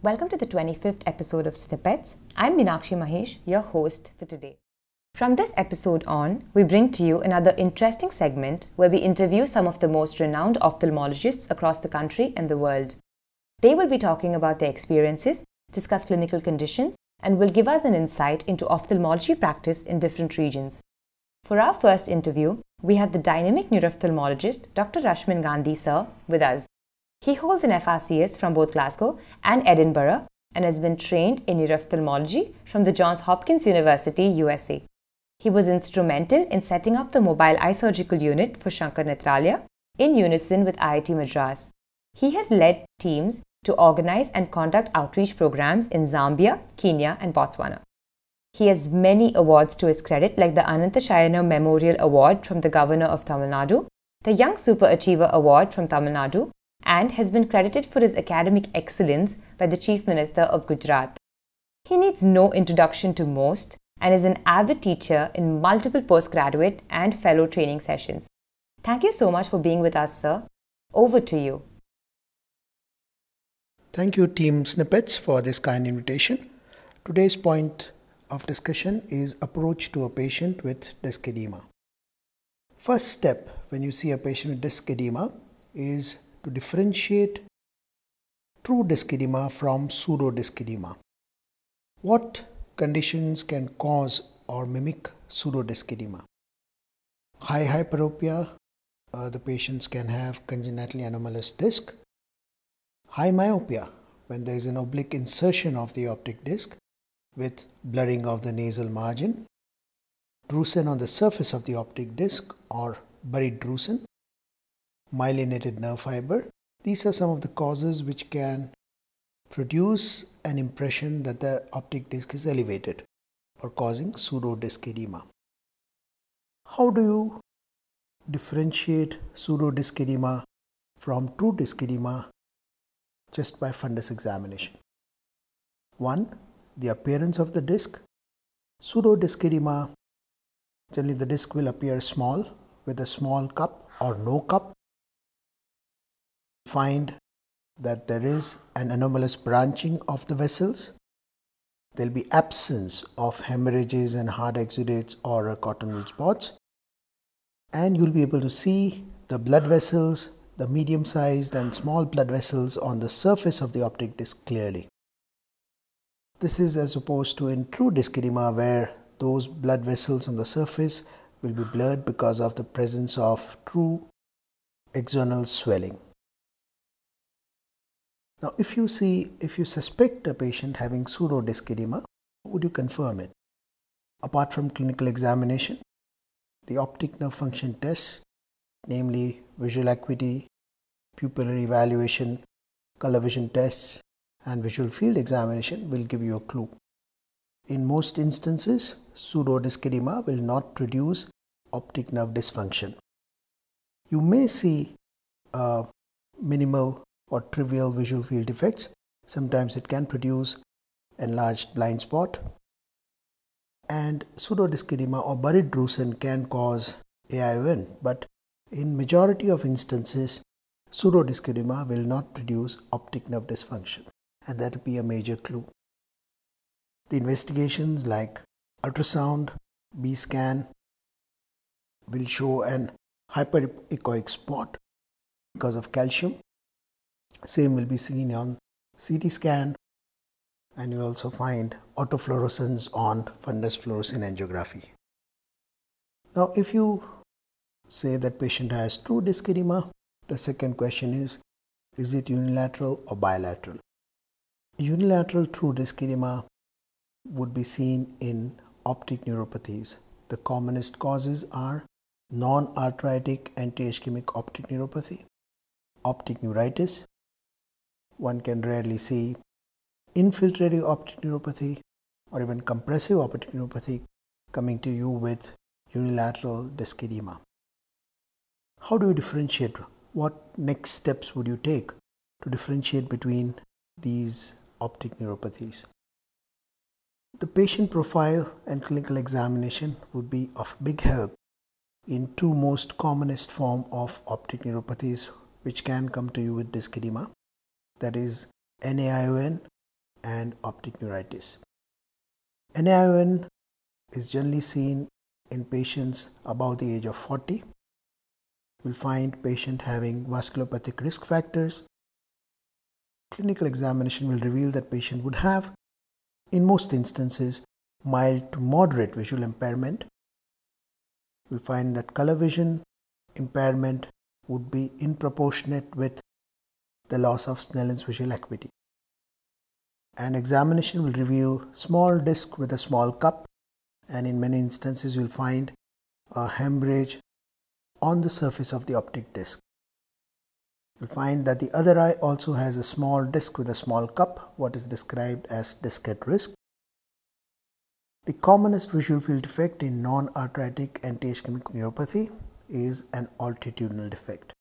Welcome to the 25th episode of Snippets. I'm Meenakshi Mahesh, your host for today. From this episode on, we bring to you another interesting segment where we interview some of the most renowned ophthalmologists across the country and the world. They will be talking about their experiences, discuss clinical conditions, and will give us an insight into ophthalmology practice in different regions. For our first interview, we have the dynamic neuro-ophthalmologist Dr. Rashmin Gandhi sir with us. He holds an FRCS from both Glasgow and Edinburgh and has been trained in neuro-ophthalmology from the Johns Hopkins University, USA. He was instrumental in setting up the mobile eye surgical unit for Sankara Nethralaya in unison with IIT Madras. He has led teams to organize and conduct outreach programs in Zambia, Kenya, and Botswana. He has many awards to his credit, like the Anantha Shayana Memorial Award from the Governor of Tamil Nadu, the Young Super Achiever Award from Tamil Nadu, and has been credited for his academic excellence by the Chief Minister of Gujarat. He needs no introduction to most and is an avid teacher in multiple postgraduate and fellow training sessions. Thank you so much for being with us, sir. Over to you. Thank you, Team Snippets, for this kind invitation. Today's point of discussion is approach to a patient with disc edema. First step when you see a patient with disc edema is to differentiate true disc edema from pseudo disc edema. What conditions can cause or mimic pseudo disc edema? High hyperopia, uh, the patients can have congenitally anomalous disc. High myopia, when there is an oblique insertion of the optic disc with blurring of the nasal margin. Drusen on the surface of the optic disc or buried drusen myelinated nerve fiber. These are some of the causes which can produce an impression that the optic disc is elevated or causing pseudo disc edema. How do you differentiate pseudo disc edema from true disc edema just by fundus examination? One, the appearance of the disc. Pseudo disc edema, generally the disc will appear small with a small cup or no cup find that there is an anomalous branching of the vessels. There will be absence of hemorrhages and hard exudates or cotton wool spots. And you will be able to see the blood vessels, the medium sized and small blood vessels on the surface of the optic disc clearly. This is as opposed to in true disc edema where those blood vessels on the surface will be blurred because of the presence of true axonal swelling. Now, if you see, if you suspect a patient having pseudo disc edema, would you confirm it? Apart from clinical examination, the optic nerve function tests, namely visual acuity, pupillary evaluation, color vision tests, and visual field examination will give you a clue. In most instances, pseudo disc will not produce optic nerve dysfunction. You may see a minimal or trivial visual field defects. Sometimes it can produce enlarged blind spot. And pseudodiscedema or buried drusen can cause AION, but in majority of instances, pseudodiscedema will not produce optic nerve dysfunction, and that will be a major clue. The investigations like ultrasound, B scan will show an hyperechoic spot because of calcium same will be seen on CT scan and you'll also find autofluorescence on fundus fluorescein angiography. Now, if you say that patient has true disc edema, the second question is is it unilateral or bilateral? Unilateral true disc edema would be seen in optic neuropathies. The commonest causes are non arteritic anti ischemic optic neuropathy, optic neuritis, one can rarely see infiltrative optic neuropathy or even compressive optic neuropathy coming to you with unilateral disc edema. How do you differentiate? What next steps would you take to differentiate between these optic neuropathies? The patient profile and clinical examination would be of big help in two most commonest form of optic neuropathies which can come to you with disc edema that is NAION and optic neuritis. NAION is generally seen in patients above the age of 40. You'll find patient having vasculopathic risk factors. Clinical examination will reveal that patient would have, in most instances, mild to moderate visual impairment. You'll find that color vision impairment would be in proportionate with the loss of Snellen's visual acuity. An examination will reveal small disc with a small cup and in many instances you'll find a hemorrhage on the surface of the optic disc. You'll find that the other eye also has a small disc with a small cup, what is described as disc at risk. The commonest visual field defect in non-arteritic anti-ischemic neuropathy is an altitudinal defect.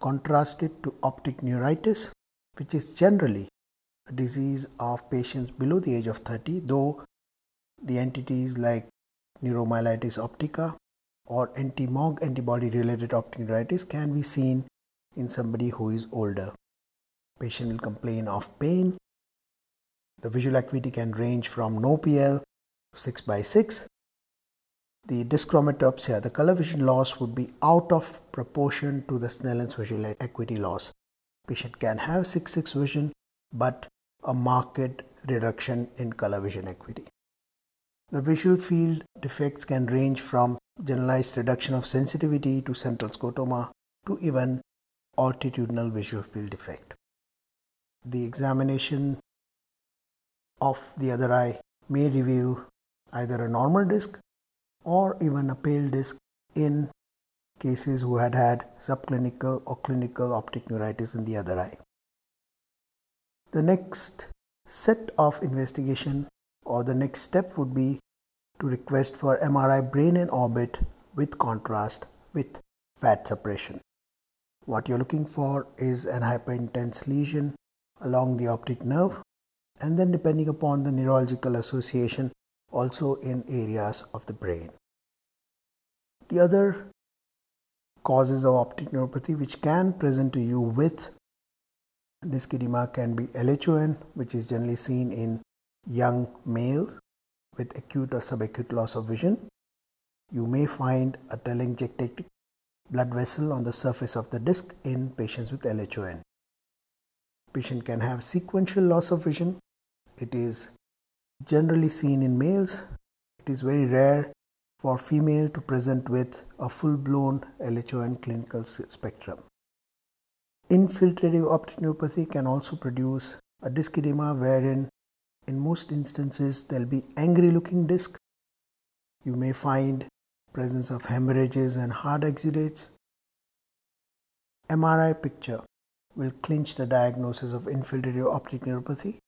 Contrasted to optic neuritis, which is generally a disease of patients below the age of 30, though the entities like neuromyelitis optica or anti-MOG antibody related optic neuritis can be seen in somebody who is older. Patient will complain of pain. The visual acuity can range from no PL 6 by 6 the dyschromatopsia, the color vision loss would be out of proportion to the Snellen's visual acuity loss. Patient can have 6-6 vision but a marked reduction in color vision acuity. The visual field defects can range from generalized reduction of sensitivity to central scotoma to even altitudinal visual field defect. The examination of the other eye may reveal either a normal disc or even a pale disc in cases who had had subclinical or clinical optic neuritis in the other eye. The next set of investigation or the next step would be to request for MRI brain in orbit with contrast with fat suppression. What you're looking for is an hyperintense lesion along the optic nerve and then depending upon the neurological association also in areas of the brain. The other causes of optic neuropathy which can present to you with disc edema can be LHON which is generally seen in young males with acute or subacute loss of vision. You may find a telangiectatic blood vessel on the surface of the disc in patients with LHON. Patient can have sequential loss of vision. It is generally seen in males. It is very rare for female to present with a full-blown LHON clinical spectrum. Infiltrative optic neuropathy can also produce a disc edema wherein in most instances there will be angry looking disc. You may find presence of hemorrhages and hard exudates. MRI picture will clinch the diagnosis of infiltrative optic neuropathy.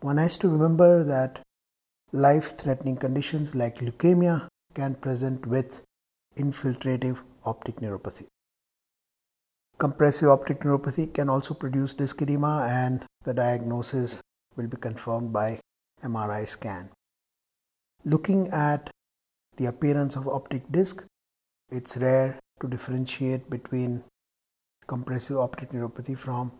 One has to remember that life-threatening conditions like leukemia can present with infiltrative optic neuropathy. Compressive optic neuropathy can also produce disc edema and the diagnosis will be confirmed by MRI scan. Looking at the appearance of optic disc, it's rare to differentiate between compressive optic neuropathy from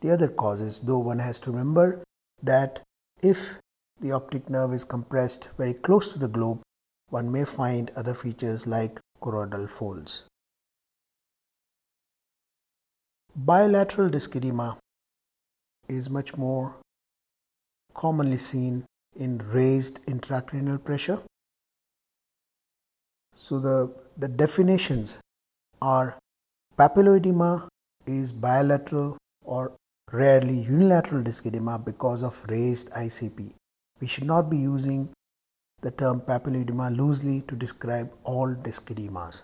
the other causes, though one has to remember that if the optic nerve is compressed very close to the globe, one may find other features like choroidal folds. Bilateral disc edema is much more commonly seen in raised intracranial pressure. So the, the definitions are papilloedema is bilateral or rarely unilateral disc edema because of raised ICP. We should not be using the term papilloedema loosely to describe all disc edemas.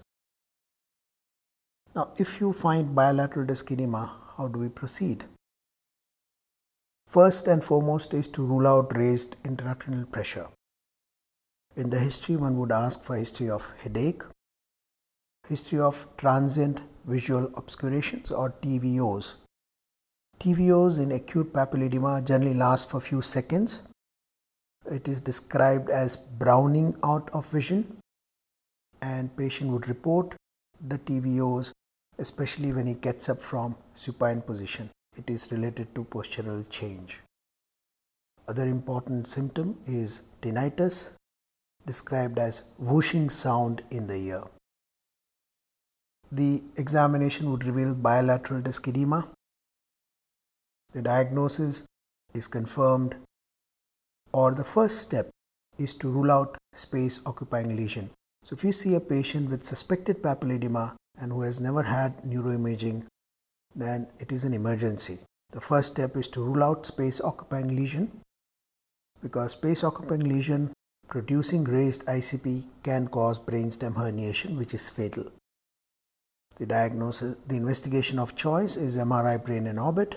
Now, if you find bilateral disc edema, how do we proceed? First and foremost is to rule out raised intracranial pressure. In the history, one would ask for history of headache, history of transient visual obscurations or TVOs. TVOs in acute papilloedema generally last for a few seconds it is described as browning out of vision and patient would report the TVOs especially when he gets up from supine position. It is related to postural change. other important symptom is tinnitus, described as whooshing sound in the ear. The examination would reveal bilateral disc edema. The diagnosis is confirmed, or the first step is to rule out space occupying lesion. So, if you see a patient with suspected papilledema and who has never had neuroimaging, then it is an emergency. The first step is to rule out space occupying lesion because space occupying lesion producing raised ICP can cause brainstem herniation, which is fatal. The diagnosis, the investigation of choice is MRI brain in orbit.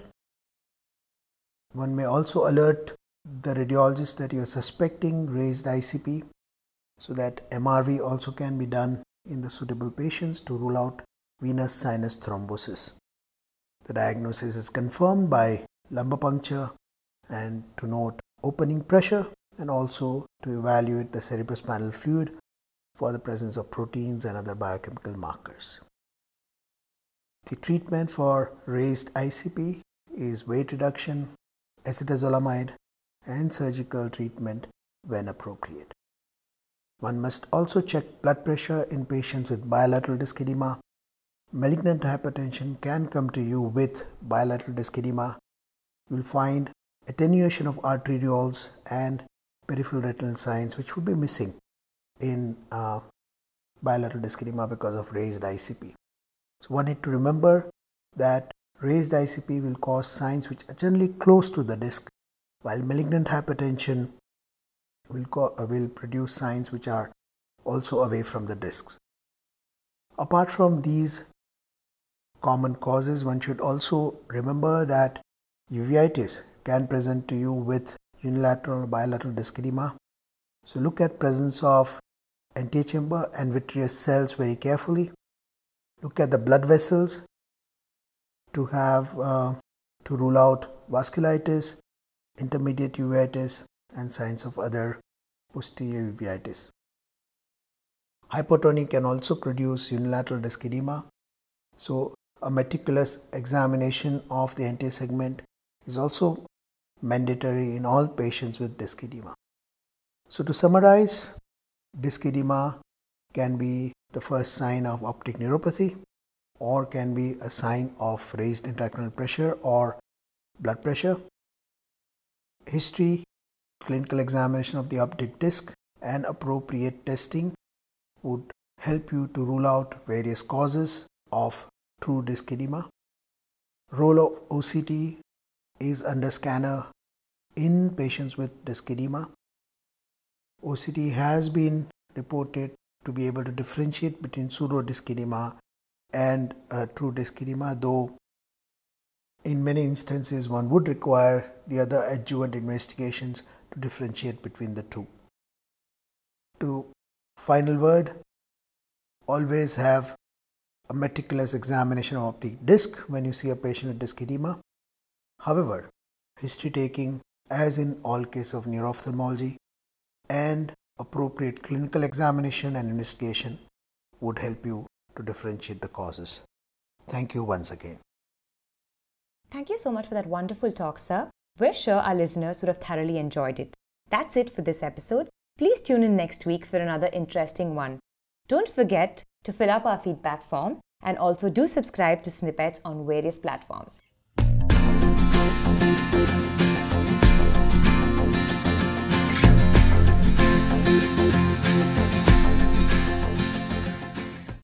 One may also alert the radiologist that you are suspecting raised ICP so that MRV also can be done in the suitable patients to rule out venous sinus thrombosis. The diagnosis is confirmed by lumbar puncture and to note opening pressure and also to evaluate the cerebrospinal fluid for the presence of proteins and other biochemical markers. The treatment for raised ICP is weight reduction, acetazolamide, and surgical treatment when appropriate. One must also check blood pressure in patients with bilateral disc edema. Malignant hypertension can come to you with bilateral disc edema. You will find attenuation of arterioles and peripheral retinal signs which would be missing in uh, bilateral disc edema because of raised ICP. So one need to remember that raised ICP will cause signs which are generally close to the disc while malignant hypertension will, co- uh, will produce signs which are also away from the discs. Apart from these common causes, one should also remember that uveitis can present to you with unilateral or bilateral disc edema. So look at presence of anterior chamber and vitreous cells very carefully. Look at the blood vessels to have uh, to rule out vasculitis, intermediate uveitis, and signs of other posterior uveitis. Hypotony can also produce unilateral disc edema. So, a meticulous examination of the anterior segment is also mandatory in all patients with disc edema. So, to summarize, disc edema can be the first sign of optic neuropathy or can be a sign of raised intracranial pressure or blood pressure. History, clinical examination of the optic disc, and appropriate testing would help you to rule out various causes of true disc edema. Role of OCT is under scanner in patients with disc edema. OCT has been reported to be able to differentiate between pseudo disc edema and uh, true disc edema, though in many instances one would require the other adjuvant investigations to differentiate between the two. To final word, always have a meticulous examination of the disc when you see a patient with disc edema. However, history taking, as in all cases of neuroophthalmology, and appropriate clinical examination and investigation would help you to differentiate the causes. Thank you once again. Thank you so much for that wonderful talk, sir. We're sure our listeners would have thoroughly enjoyed it. That's it for this episode. Please tune in next week for another interesting one. Don't forget to fill up our feedback form and also do subscribe to Snippets on various platforms.